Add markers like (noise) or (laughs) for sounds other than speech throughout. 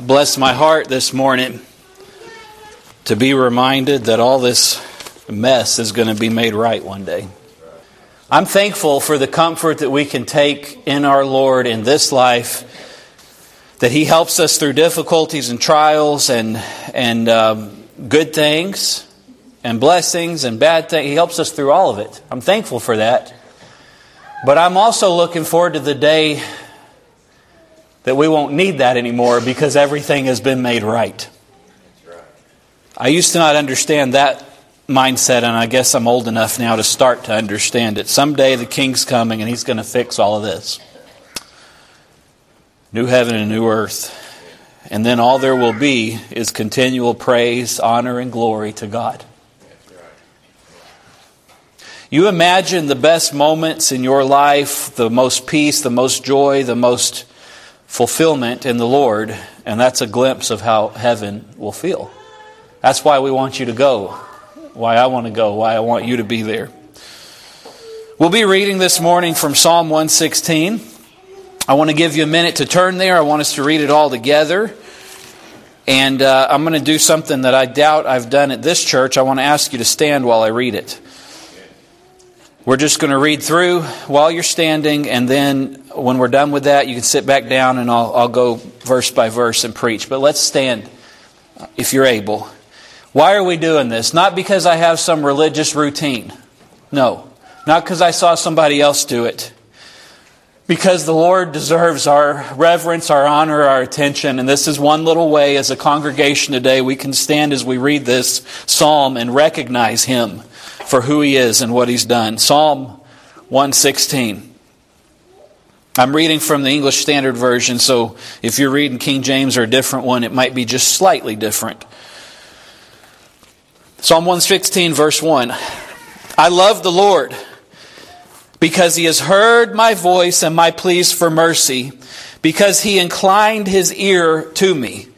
bless my heart this morning to be reminded that all this mess is going to be made right one day. I'm thankful for the comfort that we can take in our Lord in this life, that He helps us through difficulties and trials and, and um, good things and blessings and bad things. He helps us through all of it. I'm thankful for that. But I'm also looking forward to the day that we won't need that anymore because everything has been made right. I used to not understand that mindset, and I guess I'm old enough now to start to understand it. Someday the king's coming and he's going to fix all of this. New heaven and new earth. And then all there will be is continual praise, honor, and glory to God. You imagine the best moments in your life, the most peace, the most joy, the most fulfillment in the Lord, and that's a glimpse of how heaven will feel. That's why we want you to go, why I want to go, why I want you to be there. We'll be reading this morning from Psalm 116. I want to give you a minute to turn there. I want us to read it all together. And uh, I'm going to do something that I doubt I've done at this church. I want to ask you to stand while I read it. We're just going to read through while you're standing, and then when we're done with that, you can sit back down and I'll, I'll go verse by verse and preach. But let's stand if you're able. Why are we doing this? Not because I have some religious routine. No. Not because I saw somebody else do it. Because the Lord deserves our reverence, our honor, our attention. And this is one little way as a congregation today we can stand as we read this psalm and recognize Him for who he is and what he's done. Psalm 116. I'm reading from the English Standard Version, so if you're reading King James or a different one, it might be just slightly different. Psalm 116, verse 1. I love the Lord because he has heard my voice and my pleas for mercy, because he inclined his ear to me.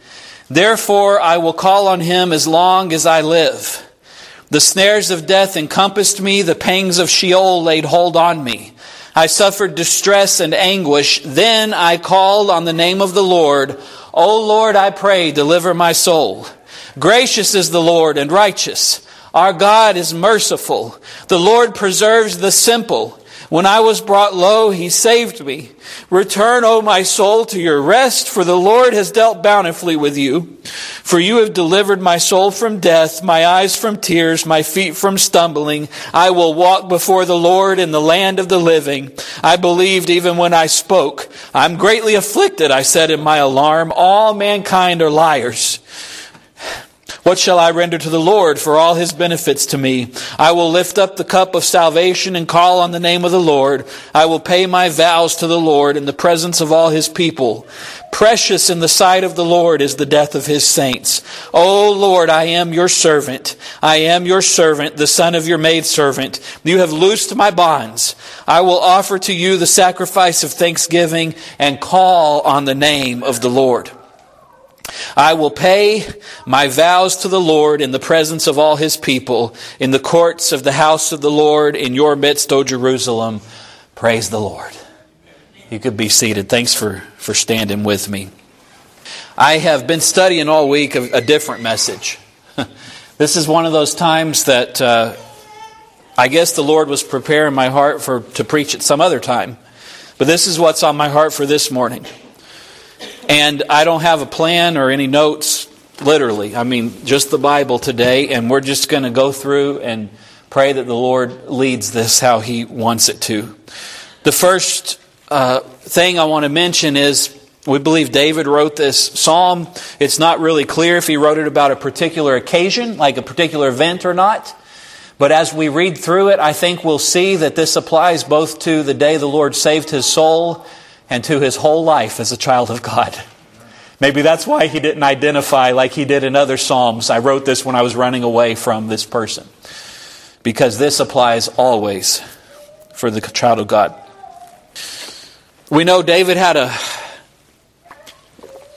Therefore, I will call on him as long as I live. The snares of death encompassed me, the pangs of Sheol laid hold on me. I suffered distress and anguish. Then I called on the name of the Lord. O Lord, I pray, deliver my soul. Gracious is the Lord and righteous. Our God is merciful. The Lord preserves the simple. When I was brought low, he saved me. Return, O my soul, to your rest, for the Lord has dealt bountifully with you. For you have delivered my soul from death, my eyes from tears, my feet from stumbling. I will walk before the Lord in the land of the living. I believed even when I spoke. I'm greatly afflicted, I said in my alarm. All mankind are liars. What shall I render to the Lord for all his benefits to me? I will lift up the cup of salvation and call on the name of the Lord. I will pay my vows to the Lord in the presence of all his people. Precious in the sight of the Lord is the death of his saints. O Lord, I am your servant. I am your servant, the son of your maidservant. You have loosed my bonds. I will offer to you the sacrifice of thanksgiving and call on the name of the Lord. I will pay my vows to the Lord in the presence of all his people, in the courts of the house of the Lord, in your midst, O Jerusalem. Praise the Lord. You could be seated. Thanks for, for standing with me. I have been studying all week a, a different message. (laughs) this is one of those times that uh, I guess the Lord was preparing my heart for to preach at some other time. But this is what's on my heart for this morning. And I don't have a plan or any notes, literally. I mean, just the Bible today, and we're just going to go through and pray that the Lord leads this how He wants it to. The first uh, thing I want to mention is we believe David wrote this psalm. It's not really clear if he wrote it about a particular occasion, like a particular event or not. But as we read through it, I think we'll see that this applies both to the day the Lord saved his soul and to his whole life as a child of God. Maybe that's why he didn't identify like he did in other Psalms. I wrote this when I was running away from this person. Because this applies always for the child of God. We know David had a,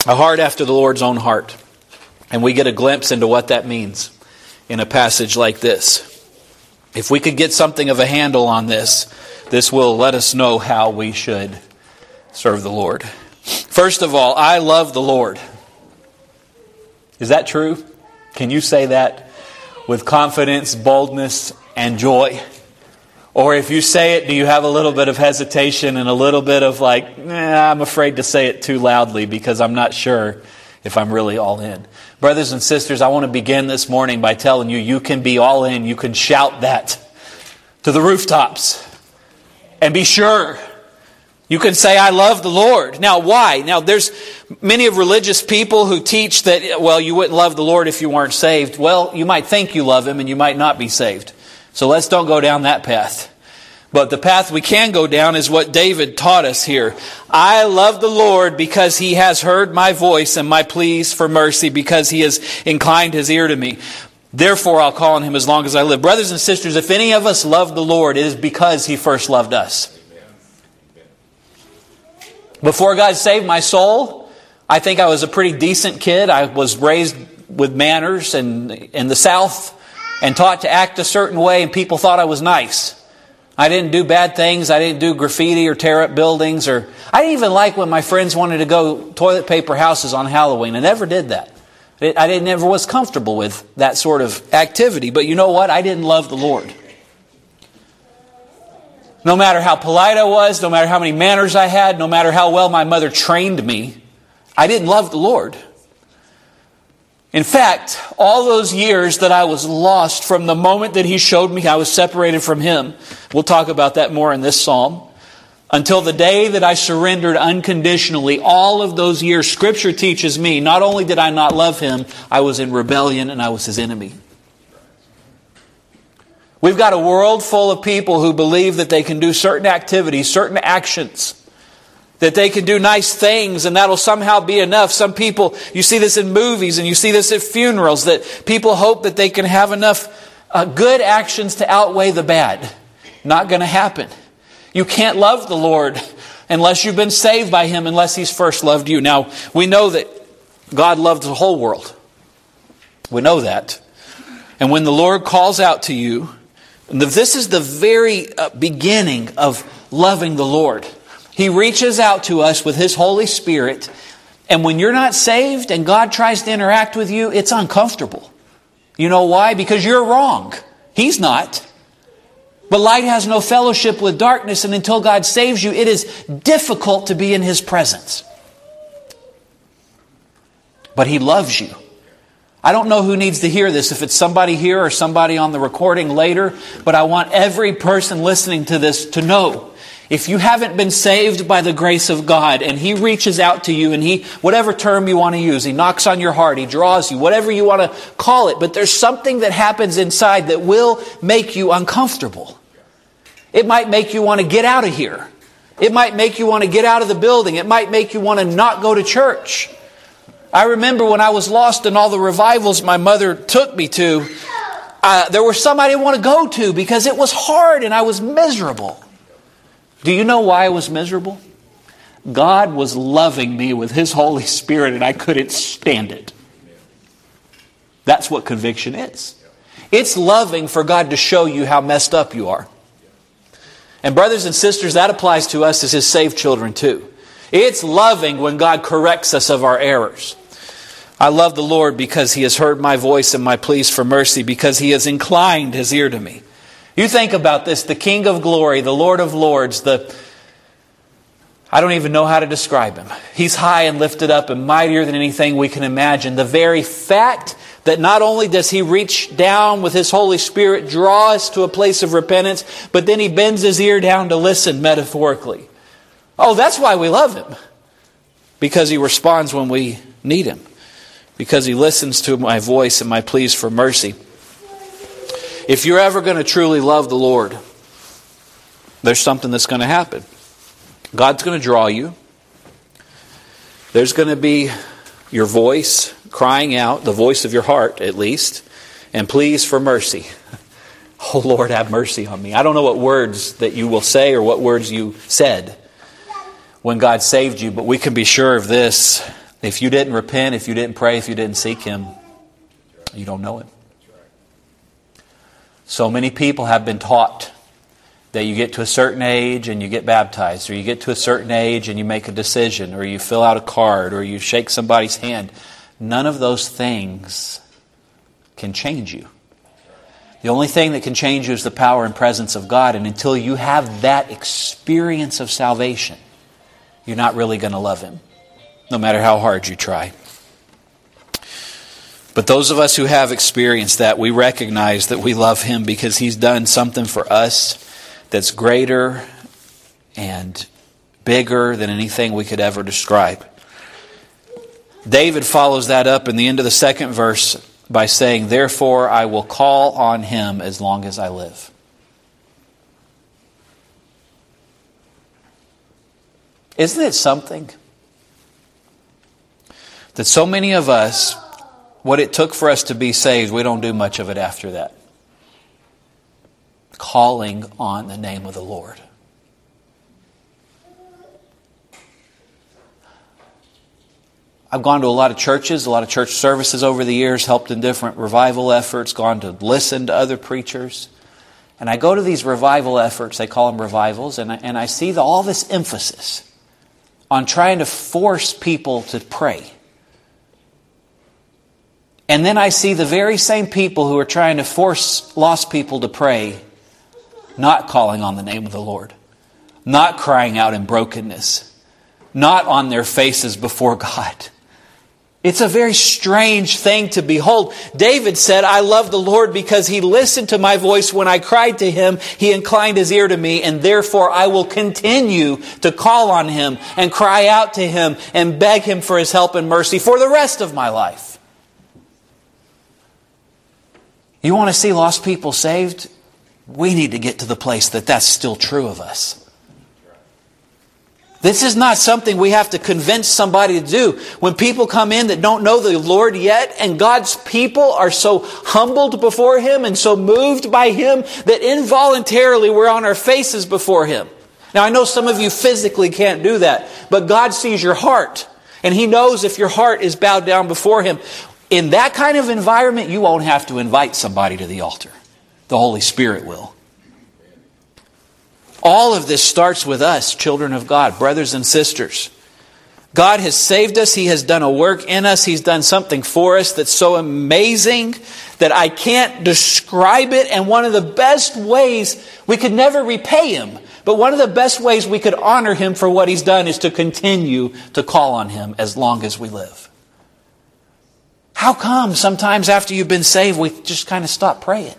a heart after the Lord's own heart. And we get a glimpse into what that means in a passage like this. If we could get something of a handle on this, this will let us know how we should serve the Lord. First of all, I love the Lord. Is that true? Can you say that with confidence, boldness, and joy? Or if you say it, do you have a little bit of hesitation and a little bit of like, nah, I'm afraid to say it too loudly because I'm not sure if I'm really all in? Brothers and sisters, I want to begin this morning by telling you, you can be all in. You can shout that to the rooftops and be sure you can say, I love the Lord. Now, why? Now, there's many of religious people who teach that, well, you wouldn't love the Lord if you weren't saved. Well, you might think you love Him and you might not be saved. So let's don't go down that path. But the path we can go down is what David taught us here. I love the Lord because He has heard my voice and my pleas for mercy because He has inclined His ear to me. Therefore, I'll call on Him as long as I live. Brothers and sisters, if any of us love the Lord, it is because He first loved us. Before God saved my soul, I think I was a pretty decent kid. I was raised with manners and in the South and taught to act a certain way, and people thought I was nice. I didn't do bad things. I didn't do graffiti or tear up buildings or I didn't even like when my friends wanted to go toilet paper houses on Halloween. I never did that. I didn't, never was comfortable with that sort of activity. But you know what? I didn't love the Lord. No matter how polite I was, no matter how many manners I had, no matter how well my mother trained me, I didn't love the Lord. In fact, all those years that I was lost from the moment that He showed me I was separated from Him, we'll talk about that more in this psalm, until the day that I surrendered unconditionally, all of those years, Scripture teaches me not only did I not love Him, I was in rebellion and I was His enemy. We've got a world full of people who believe that they can do certain activities, certain actions, that they can do nice things and that'll somehow be enough. Some people, you see this in movies and you see this at funerals, that people hope that they can have enough uh, good actions to outweigh the bad. Not going to happen. You can't love the Lord unless you've been saved by Him, unless He's first loved you. Now, we know that God loved the whole world. We know that. And when the Lord calls out to you, this is the very uh, beginning of loving the Lord. He reaches out to us with His Holy Spirit, and when you're not saved and God tries to interact with you, it's uncomfortable. You know why? Because you're wrong. He's not. But light has no fellowship with darkness, and until God saves you, it is difficult to be in His presence. But He loves you. I don't know who needs to hear this, if it's somebody here or somebody on the recording later, but I want every person listening to this to know. If you haven't been saved by the grace of God and He reaches out to you and He, whatever term you want to use, He knocks on your heart, He draws you, whatever you want to call it, but there's something that happens inside that will make you uncomfortable. It might make you want to get out of here. It might make you want to get out of the building. It might make you want to not go to church. I remember when I was lost in all the revivals my mother took me to, uh, there were some I didn't want to go to because it was hard and I was miserable. Do you know why I was miserable? God was loving me with His Holy Spirit and I couldn't stand it. That's what conviction is. It's loving for God to show you how messed up you are. And, brothers and sisters, that applies to us as His saved children too. It's loving when God corrects us of our errors. I love the Lord because he has heard my voice and my pleas for mercy, because he has inclined his ear to me. You think about this the King of glory, the Lord of lords, the. I don't even know how to describe him. He's high and lifted up and mightier than anything we can imagine. The very fact that not only does he reach down with his Holy Spirit, draw us to a place of repentance, but then he bends his ear down to listen metaphorically. Oh, that's why we love him. Because he responds when we need him because he listens to my voice and my pleas for mercy. If you're ever going to truly love the Lord, there's something that's going to happen. God's going to draw you. There's going to be your voice crying out, the voice of your heart at least, and pleas for mercy. (laughs) Oh Lord, have mercy on me. I don't know what words that you will say or what words you said when God saved you, but we can be sure of this if you didn't repent, if you didn't pray, if you didn't seek Him, you don't know Him. So many people have been taught that you get to a certain age and you get baptized, or you get to a certain age and you make a decision, or you fill out a card, or you shake somebody's hand. none of those things can change you. The only thing that can change you is the power and presence of God. And until you have that experience of salvation, you're not really going to love Him, no matter how hard you try. But those of us who have experienced that, we recognize that we love Him because He's done something for us that's greater and bigger than anything we could ever describe. David follows that up in the end of the second verse by saying, Therefore I will call on him as long as I live. Isn't it something that so many of us, what it took for us to be saved, we don't do much of it after that? Calling on the name of the Lord. I've gone to a lot of churches, a lot of church services over the years, helped in different revival efforts, gone to listen to other preachers. And I go to these revival efforts, they call them revivals, and I, and I see the, all this emphasis on trying to force people to pray. And then I see the very same people who are trying to force lost people to pray not calling on the name of the Lord, not crying out in brokenness, not on their faces before (laughs) God. It's a very strange thing to behold. David said, I love the Lord because he listened to my voice when I cried to him. He inclined his ear to me, and therefore I will continue to call on him and cry out to him and beg him for his help and mercy for the rest of my life. You want to see lost people saved? We need to get to the place that that's still true of us. This is not something we have to convince somebody to do. When people come in that don't know the Lord yet, and God's people are so humbled before Him and so moved by Him that involuntarily we're on our faces before Him. Now, I know some of you physically can't do that, but God sees your heart, and He knows if your heart is bowed down before Him. In that kind of environment, you won't have to invite somebody to the altar. The Holy Spirit will. All of this starts with us, children of God, brothers and sisters. God has saved us. He has done a work in us. He's done something for us that's so amazing that I can't describe it. And one of the best ways, we could never repay Him, but one of the best ways we could honor Him for what He's done is to continue to call on Him as long as we live. How come sometimes after you've been saved, we just kind of stop praying?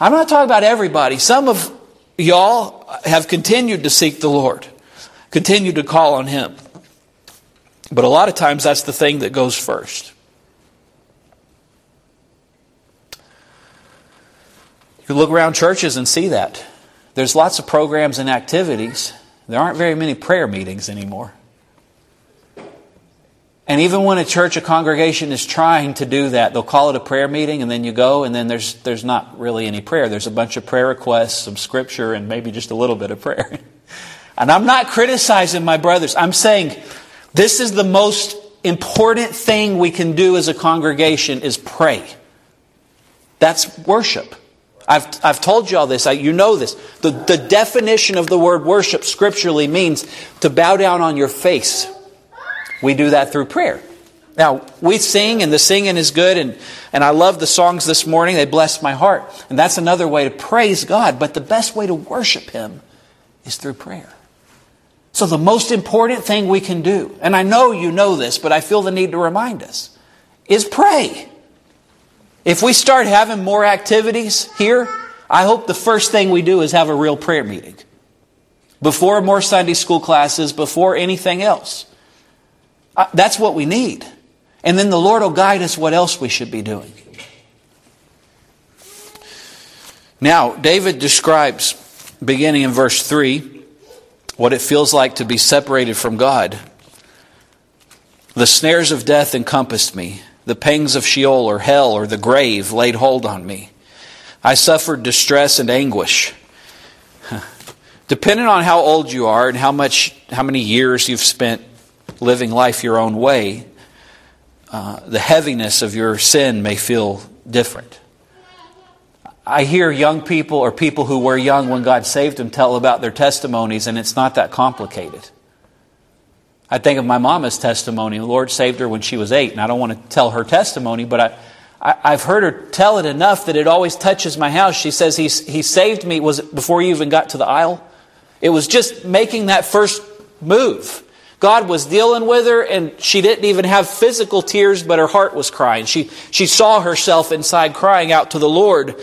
I'm not talking about everybody. Some of y'all have continued to seek the Lord, continued to call on Him. But a lot of times that's the thing that goes first. You can look around churches and see that. There's lots of programs and activities. There aren't very many prayer meetings anymore. And even when a church, a congregation is trying to do that, they'll call it a prayer meeting and then you go and then there's, there's not really any prayer. There's a bunch of prayer requests, some scripture, and maybe just a little bit of prayer. (laughs) and I'm not criticizing my brothers. I'm saying this is the most important thing we can do as a congregation is pray. That's worship. I've, I've told you all this. I, you know this. The, the definition of the word worship scripturally means to bow down on your face we do that through prayer. Now, we sing, and the singing is good, and, and I love the songs this morning. They bless my heart. And that's another way to praise God. But the best way to worship Him is through prayer. So, the most important thing we can do, and I know you know this, but I feel the need to remind us, is pray. If we start having more activities here, I hope the first thing we do is have a real prayer meeting. Before more Sunday school classes, before anything else. Uh, that's what we need. And then the Lord will guide us what else we should be doing. Now, David describes, beginning in verse 3, what it feels like to be separated from God. The snares of death encompassed me. The pangs of Sheol or hell or the grave laid hold on me. I suffered distress and anguish. (laughs) Depending on how old you are and how much, how many years you've spent living life your own way, uh, the heaviness of your sin may feel different. I hear young people or people who were young when God saved them tell about their testimonies, and it's not that complicated. I think of my mama's testimony. The Lord saved her when she was eight, and I don't want to tell her testimony, but I, I, have heard her tell it enough that it always touches my house. She says, he, he saved me, was it before you even got to the aisle? It was just making that first move. God was dealing with her, and she didn't even have physical tears, but her heart was crying. She, she saw herself inside crying out to the Lord.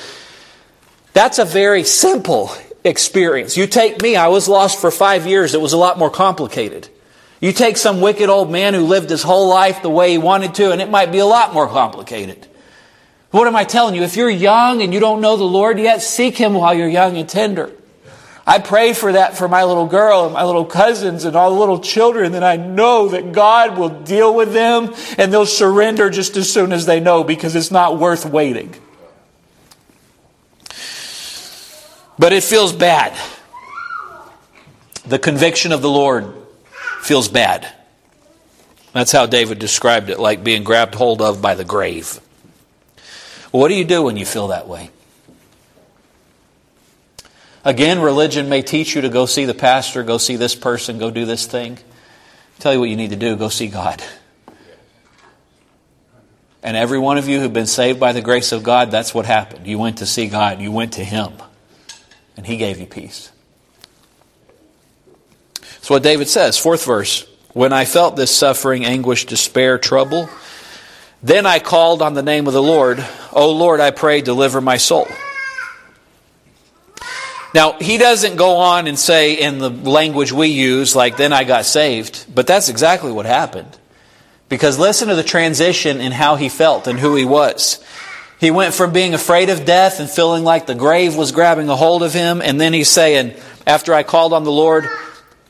That's a very simple experience. You take me, I was lost for five years. It was a lot more complicated. You take some wicked old man who lived his whole life the way he wanted to, and it might be a lot more complicated. What am I telling you? If you're young and you don't know the Lord yet, seek Him while you're young and tender. I pray for that for my little girl and my little cousins and all the little children that I know that God will deal with them and they'll surrender just as soon as they know because it's not worth waiting. But it feels bad. The conviction of the Lord feels bad. That's how David described it, like being grabbed hold of by the grave. What do you do when you feel that way? Again, religion may teach you to go see the pastor, go see this person, go do this thing. I'll tell you what you need to do go see God. And every one of you who've been saved by the grace of God, that's what happened. You went to see God, you went to Him, and He gave you peace. That's what David says. Fourth verse. When I felt this suffering, anguish, despair, trouble, then I called on the name of the Lord. O Lord, I pray, deliver my soul. Now, he doesn't go on and say in the language we use, like, then I got saved, but that's exactly what happened. Because listen to the transition in how he felt and who he was. He went from being afraid of death and feeling like the grave was grabbing a hold of him, and then he's saying, after I called on the Lord,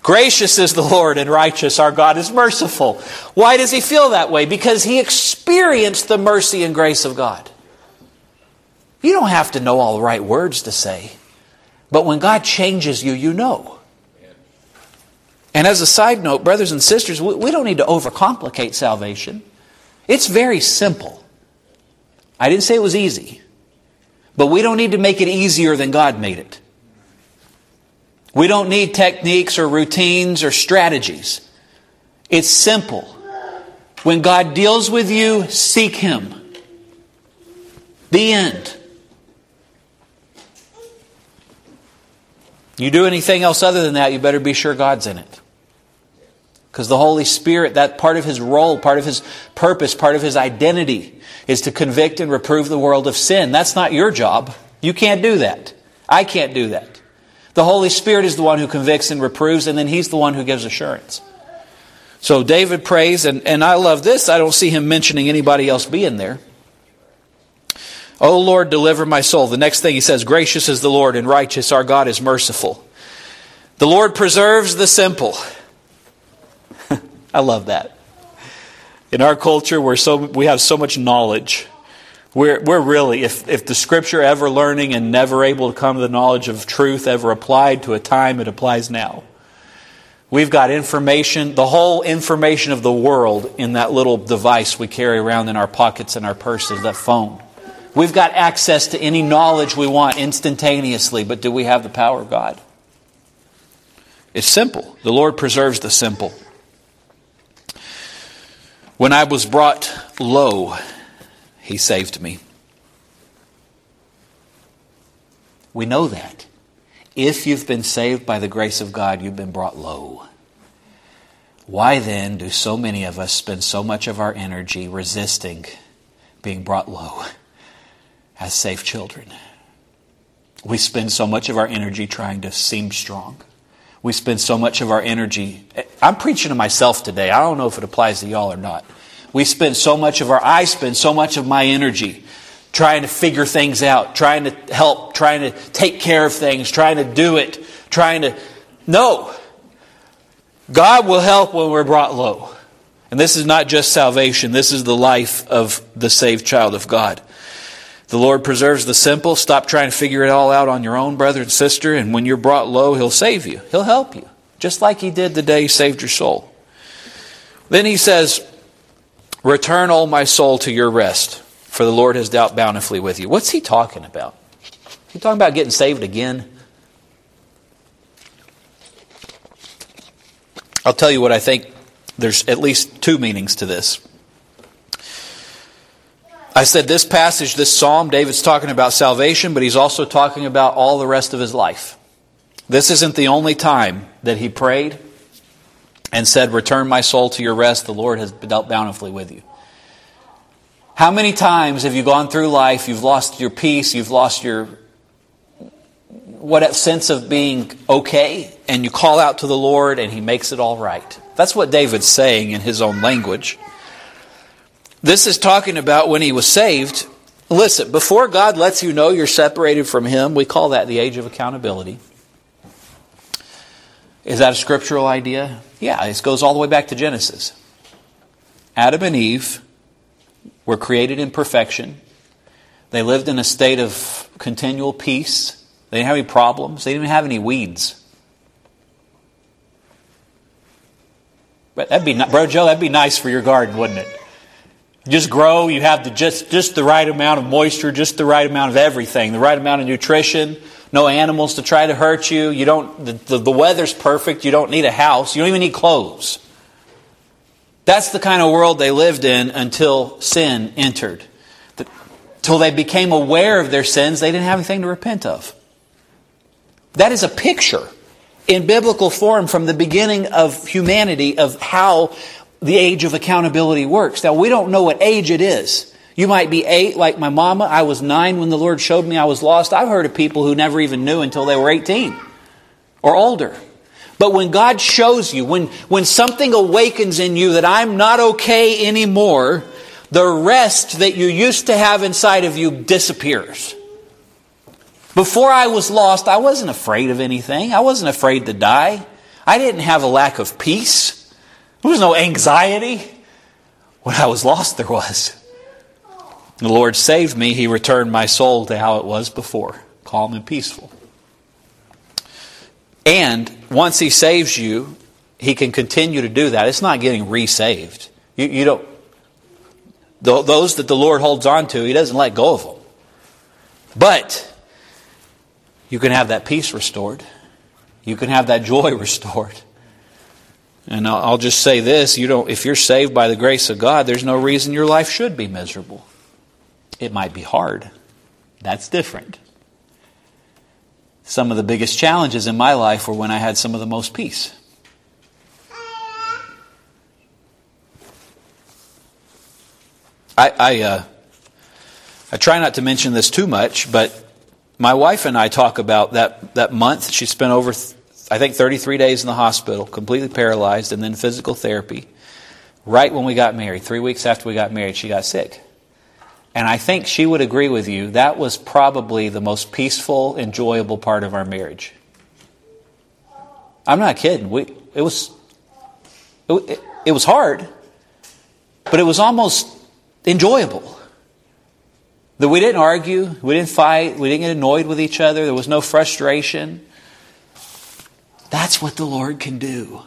Gracious is the Lord and righteous. Our God is merciful. Why does he feel that way? Because he experienced the mercy and grace of God. You don't have to know all the right words to say. But when God changes you, you know. And as a side note, brothers and sisters, we don't need to overcomplicate salvation. It's very simple. I didn't say it was easy, but we don't need to make it easier than God made it. We don't need techniques or routines or strategies. It's simple. When God deals with you, seek Him. The end. You do anything else other than that, you better be sure God's in it. Because the Holy Spirit, that part of His role, part of His purpose, part of His identity is to convict and reprove the world of sin. That's not your job. You can't do that. I can't do that. The Holy Spirit is the one who convicts and reproves, and then He's the one who gives assurance. So David prays, and, and I love this. I don't see him mentioning anybody else being there. O Lord, deliver my soul. The next thing he says, Gracious is the Lord and righteous, our God is merciful. The Lord preserves the simple. (laughs) I love that. In our culture, we're so, we have so much knowledge. We're, we're really, if, if the scripture ever learning and never able to come to the knowledge of truth ever applied to a time, it applies now. We've got information, the whole information of the world in that little device we carry around in our pockets and our purses, that phone. We've got access to any knowledge we want instantaneously, but do we have the power of God? It's simple. The Lord preserves the simple. When I was brought low, He saved me. We know that. If you've been saved by the grace of God, you've been brought low. Why then do so many of us spend so much of our energy resisting being brought low? As safe children. We spend so much of our energy trying to seem strong. We spend so much of our energy. I'm preaching to myself today. I don't know if it applies to y'all or not. We spend so much of our, I spend so much of my energy trying to figure things out, trying to help, trying to take care of things, trying to do it, trying to. No. God will help when we're brought low. And this is not just salvation, this is the life of the saved child of God. The Lord preserves the simple. Stop trying to figure it all out on your own, brother and sister. And when you're brought low, He'll save you. He'll help you, just like He did the day He saved your soul. Then He says, Return, all my soul, to your rest, for the Lord has dealt bountifully with you. What's He talking about? He talking about getting saved again? I'll tell you what I think There's at least two meanings to this. I said this passage, this psalm, David's talking about salvation, but he's also talking about all the rest of his life. This isn't the only time that he prayed and said, Return my soul to your rest. The Lord has dealt bountifully with you. How many times have you gone through life, you've lost your peace, you've lost your what sense of being okay, and you call out to the Lord and he makes it all right? That's what David's saying in his own language. This is talking about when he was saved. Listen, before God lets you know you're separated from him, we call that the age of accountability. Is that a scriptural idea? Yeah, it goes all the way back to Genesis. Adam and Eve were created in perfection. They lived in a state of continual peace. They didn't have any problems. They didn't have any weeds. But that'd be, bro, Joe, that'd be nice for your garden, wouldn't it? Just grow. You have the, just, just the right amount of moisture, just the right amount of everything, the right amount of nutrition, no animals to try to hurt you. You don't, the, the, the weather's perfect. You don't need a house. You don't even need clothes. That's the kind of world they lived in until sin entered. Until they became aware of their sins, they didn't have anything to repent of. That is a picture in biblical form from the beginning of humanity of how the age of accountability works. Now, we don't know what age it is. You might be eight, like my mama. I was nine when the Lord showed me I was lost. I've heard of people who never even knew until they were 18 or older. But when God shows you, when, when something awakens in you that I'm not okay anymore, the rest that you used to have inside of you disappears. Before I was lost, I wasn't afraid of anything. I wasn't afraid to die. I didn't have a lack of peace. There was no anxiety. When I was lost, there was. The Lord saved me. He returned my soul to how it was before calm and peaceful. And once He saves you, He can continue to do that. It's not getting resaved. You, you don't. Those that the Lord holds on to, He doesn't let go of them. But you can have that peace restored. You can have that joy (laughs) restored. And I'll just say this, you don't if you're saved by the grace of God, there's no reason your life should be miserable. It might be hard. That's different. Some of the biggest challenges in my life were when I had some of the most peace. I I, uh, I try not to mention this too much, but my wife and I talk about that that month she spent over I think 33 days in the hospital, completely paralyzed, and then physical therapy. Right when we got married, three weeks after we got married, she got sick. And I think she would agree with you, that was probably the most peaceful, enjoyable part of our marriage. I'm not kidding. We, it, was, it, it was hard, but it was almost enjoyable. That we didn't argue, we didn't fight, we didn't get annoyed with each other, there was no frustration. That's what the Lord can do.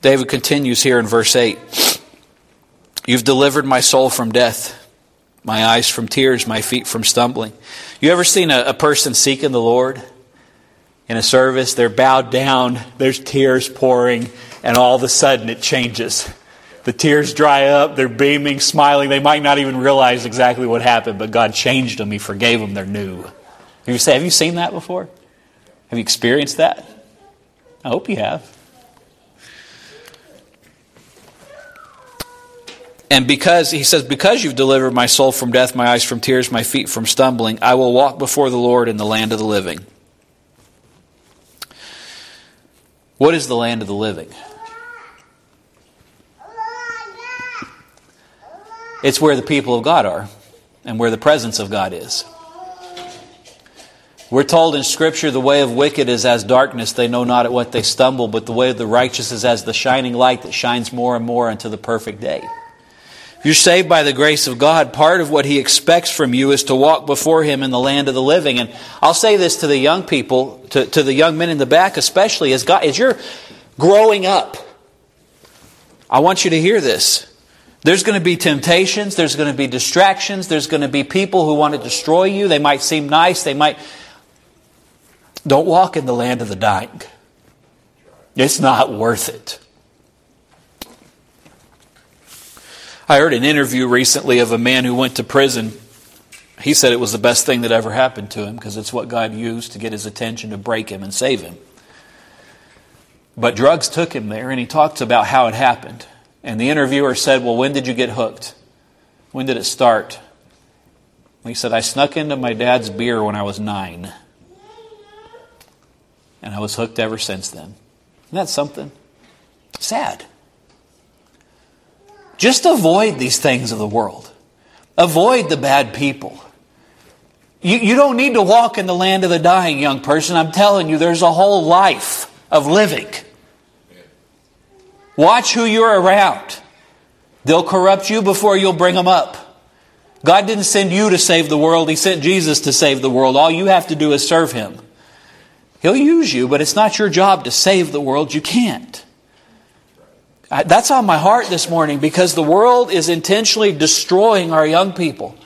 David continues here in verse 8 You've delivered my soul from death, my eyes from tears, my feet from stumbling. You ever seen a, a person seeking the Lord in a service? They're bowed down, there's tears pouring, and all of a sudden it changes. The tears dry up, they're beaming, smiling. They might not even realize exactly what happened, but God changed them. He forgave them. They're new. You say, have you seen that before? Have you experienced that? I hope you have. And because, he says, because you've delivered my soul from death, my eyes from tears, my feet from stumbling, I will walk before the Lord in the land of the living. What is the land of the living? It's where the people of God are and where the presence of God is. We're told in Scripture the way of wicked is as darkness, they know not at what they stumble, but the way of the righteous is as the shining light that shines more and more unto the perfect day. If you're saved by the grace of God, part of what He expects from you is to walk before Him in the land of the living. And I'll say this to the young people, to, to the young men in the back especially, as, God, as you're growing up, I want you to hear this. There's going to be temptations. There's going to be distractions. There's going to be people who want to destroy you. They might seem nice. They might. Don't walk in the land of the dying. It's not worth it. I heard an interview recently of a man who went to prison. He said it was the best thing that ever happened to him because it's what God used to get his attention to break him and save him. But drugs took him there, and he talks about how it happened. And the interviewer said, Well, when did you get hooked? When did it start? He said, I snuck into my dad's beer when I was nine. And I was hooked ever since then. Isn't that something? Sad. Just avoid these things of the world. Avoid the bad people. You, you don't need to walk in the land of the dying, young person. I'm telling you, there's a whole life of living. Watch who you're around. They'll corrupt you before you'll bring them up. God didn't send you to save the world, He sent Jesus to save the world. All you have to do is serve Him. He'll use you, but it's not your job to save the world. You can't. That's on my heart this morning because the world is intentionally destroying our young people,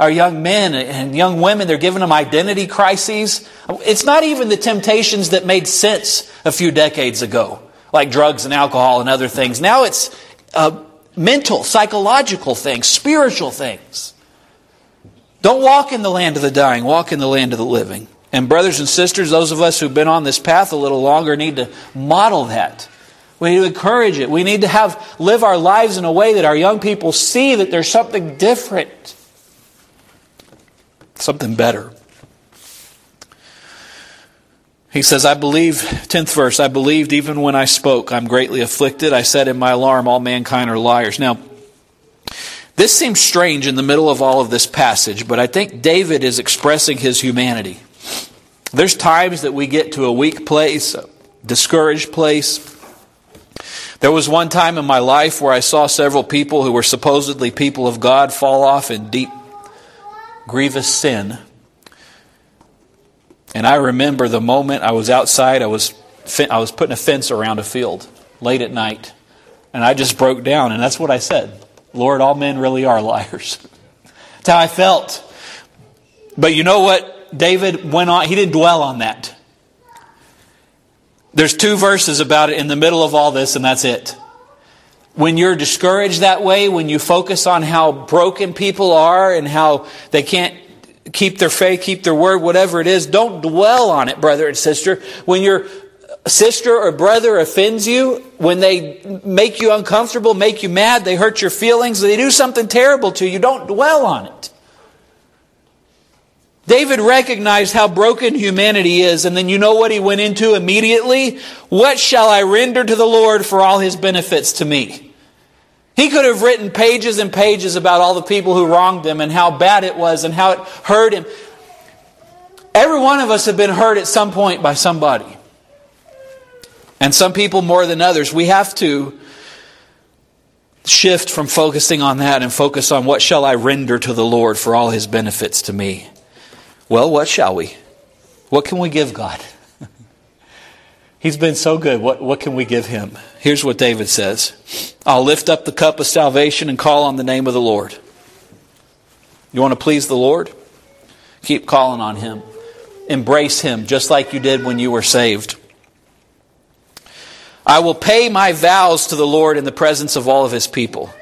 our young men and young women. They're giving them identity crises. It's not even the temptations that made sense a few decades ago, like drugs and alcohol and other things. Now it's uh, mental, psychological things, spiritual things. Don't walk in the land of the dying, walk in the land of the living. And, brothers and sisters, those of us who've been on this path a little longer need to model that. We need to encourage it. We need to have live our lives in a way that our young people see that there's something different, something better. He says, I believe, 10th verse, I believed even when I spoke. I'm greatly afflicted. I said in my alarm, all mankind are liars. Now, this seems strange in the middle of all of this passage, but I think David is expressing his humanity. There's times that we get to a weak place, a discouraged place, there was one time in my life where I saw several people who were supposedly people of God fall off in deep, grievous sin. And I remember the moment I was outside, I was, I was putting a fence around a field late at night. And I just broke down, and that's what I said Lord, all men really are (laughs) liars. that's how I felt. But you know what? David went on, he didn't dwell on that. There's two verses about it in the middle of all this, and that's it. When you're discouraged that way, when you focus on how broken people are and how they can't keep their faith, keep their word, whatever it is, don't dwell on it, brother and sister. When your sister or brother offends you, when they make you uncomfortable, make you mad, they hurt your feelings, they do something terrible to you, don't dwell on it. David recognized how broken humanity is, and then you know what he went into immediately? What shall I render to the Lord for all his benefits to me? He could have written pages and pages about all the people who wronged him and how bad it was and how it hurt him. Every one of us have been hurt at some point by somebody. And some people more than others. We have to shift from focusing on that and focus on what shall I render to the Lord for all his benefits to me. Well, what shall we? What can we give God? He's been so good. What, what can we give him? Here's what David says I'll lift up the cup of salvation and call on the name of the Lord. You want to please the Lord? Keep calling on him. Embrace him just like you did when you were saved. I will pay my vows to the Lord in the presence of all of his people.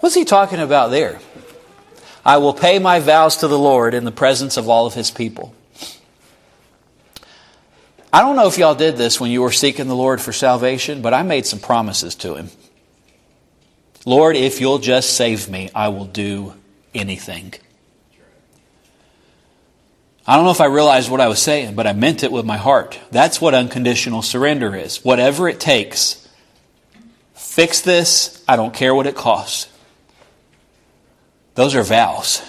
What's he talking about there? I will pay my vows to the Lord in the presence of all of his people. I don't know if y'all did this when you were seeking the Lord for salvation, but I made some promises to him. Lord, if you'll just save me, I will do anything. I don't know if I realized what I was saying, but I meant it with my heart. That's what unconditional surrender is. Whatever it takes, fix this. I don't care what it costs. Those are vows.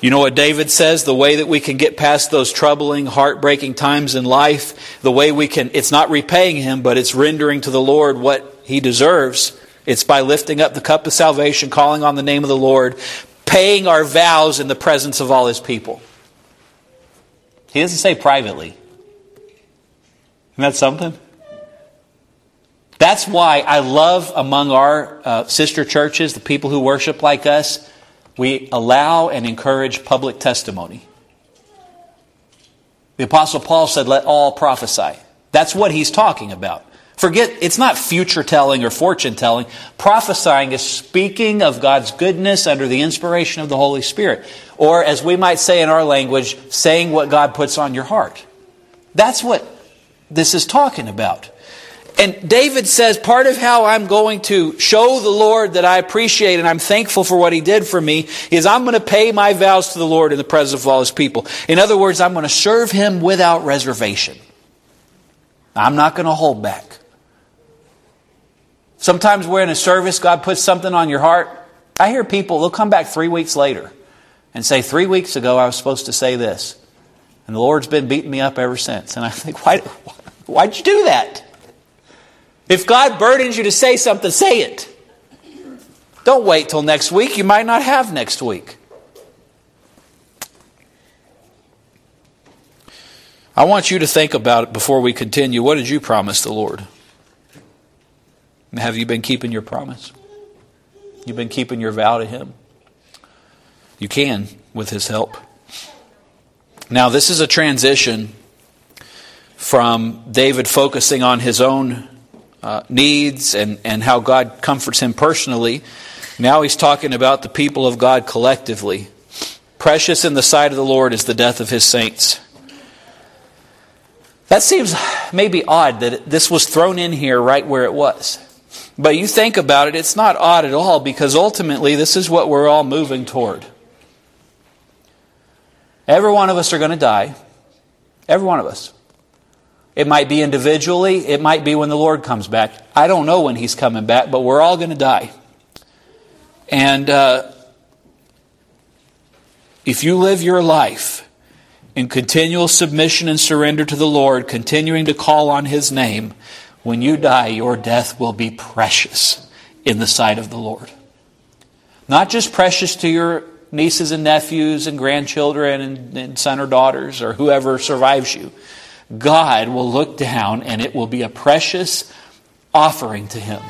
You know what David says? The way that we can get past those troubling, heartbreaking times in life, the way we can, it's not repaying him, but it's rendering to the Lord what he deserves. It's by lifting up the cup of salvation, calling on the name of the Lord, paying our vows in the presence of all his people. He doesn't say privately. Isn't that something? That's why I love among our uh, sister churches, the people who worship like us, we allow and encourage public testimony. The Apostle Paul said, Let all prophesy. That's what he's talking about. Forget, it's not future telling or fortune telling. Prophesying is speaking of God's goodness under the inspiration of the Holy Spirit. Or, as we might say in our language, saying what God puts on your heart. That's what this is talking about. And David says, part of how I'm going to show the Lord that I appreciate and I'm thankful for what he did for me is I'm going to pay my vows to the Lord in the presence of all his people. In other words, I'm going to serve him without reservation. I'm not going to hold back. Sometimes we're in a service, God puts something on your heart. I hear people, they'll come back three weeks later and say, Three weeks ago I was supposed to say this. And the Lord's been beating me up ever since. And I think, Why, why'd you do that? If God burdens you to say something, say it. Don't wait till next week. You might not have next week. I want you to think about it before we continue. What did you promise the Lord? Have you been keeping your promise? You've been keeping your vow to Him? You can with His help. Now, this is a transition from David focusing on his own uh, needs and, and how God comforts him personally. Now he's talking about the people of God collectively. Precious in the sight of the Lord is the death of his saints. That seems maybe odd that this was thrown in here right where it was. But you think about it, it's not odd at all because ultimately this is what we're all moving toward. Every one of us are going to die. Every one of us. It might be individually, it might be when the Lord comes back. I don't know when He's coming back, but we're all going to die. And uh, if you live your life in continual submission and surrender to the Lord, continuing to call on His name, when you die, your death will be precious in the sight of the Lord. Not just precious to your nieces and nephews and grandchildren and, and son or daughters or whoever survives you God will look down and it will be a precious offering to Him.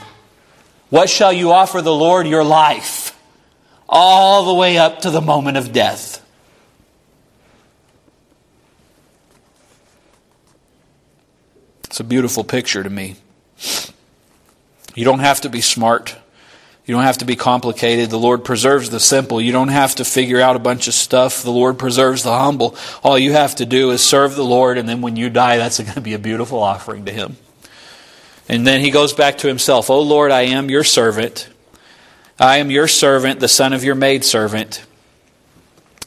What shall you offer the Lord? Your life, all the way up to the moment of death. It's a beautiful picture to me. You don't have to be smart. You don't have to be complicated. The Lord preserves the simple. You don't have to figure out a bunch of stuff. The Lord preserves the humble. All you have to do is serve the Lord, and then when you die, that's (laughs) going to be a beautiful offering to Him. And then he goes back to himself, O Lord, I am your servant. I am your servant, the son of your maidservant.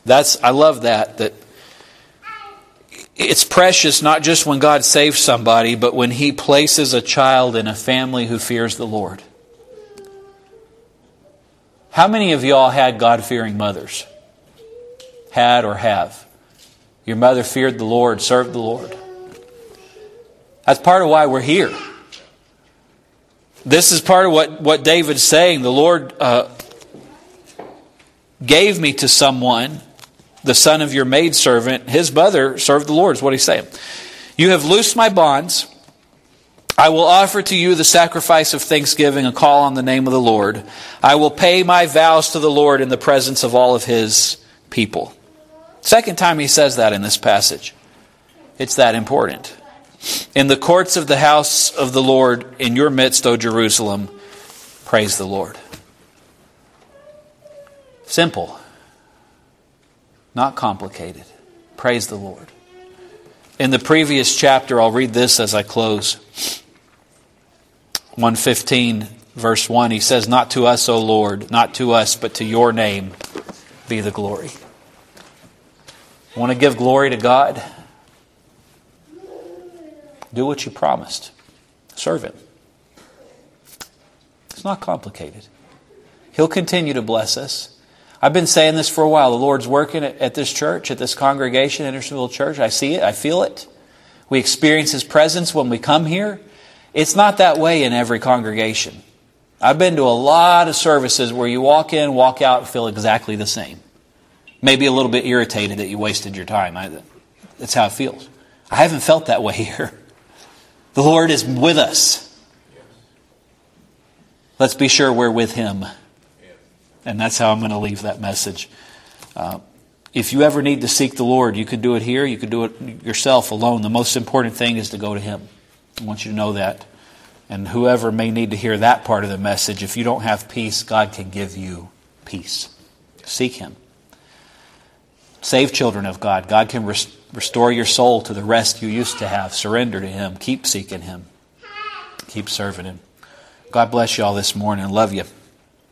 That's I love that that it's precious not just when God saves somebody, but when he places a child in a family who fears the Lord. How many of y'all had God fearing mothers? Had or have? Your mother feared the Lord, served the Lord. That's part of why we're here. This is part of what, what David's saying. The Lord uh, gave me to someone, the son of your maidservant. His mother served the Lord, is what he's saying. You have loosed my bonds. I will offer to you the sacrifice of thanksgiving and call on the name of the Lord. I will pay my vows to the Lord in the presence of all of his people. Second time he says that in this passage. It's that important. In the courts of the house of the Lord, in your midst, O Jerusalem, praise the Lord. Simple, not complicated. Praise the Lord. In the previous chapter, I'll read this as I close. 115, verse 1, he says, Not to us, O Lord, not to us, but to your name be the glory. Want to give glory to God? Do what you promised. Serve Him. It's not complicated. He'll continue to bless us. I've been saying this for a while. The Lord's working at this church, at this congregation, Hendersonville Church. I see it, I feel it. We experience His presence when we come here. It's not that way in every congregation. I've been to a lot of services where you walk in, walk out, and feel exactly the same. Maybe a little bit irritated that you wasted your time. I, that's how it feels. I haven't felt that way (laughs) here. The Lord is with us. Let's be sure we're with Him. And that's how I'm going to leave that message. Uh, If you ever need to seek the Lord, you can do it here, you can do it yourself alone. The most important thing is to go to Him. I want you to know that. And whoever may need to hear that part of the message, if you don't have peace, God can give you peace. Seek Him. Save children of God. God can rest- restore your soul to the rest you used to have. Surrender to Him. Keep seeking Him. Keep serving Him. God bless you all this morning. Love you.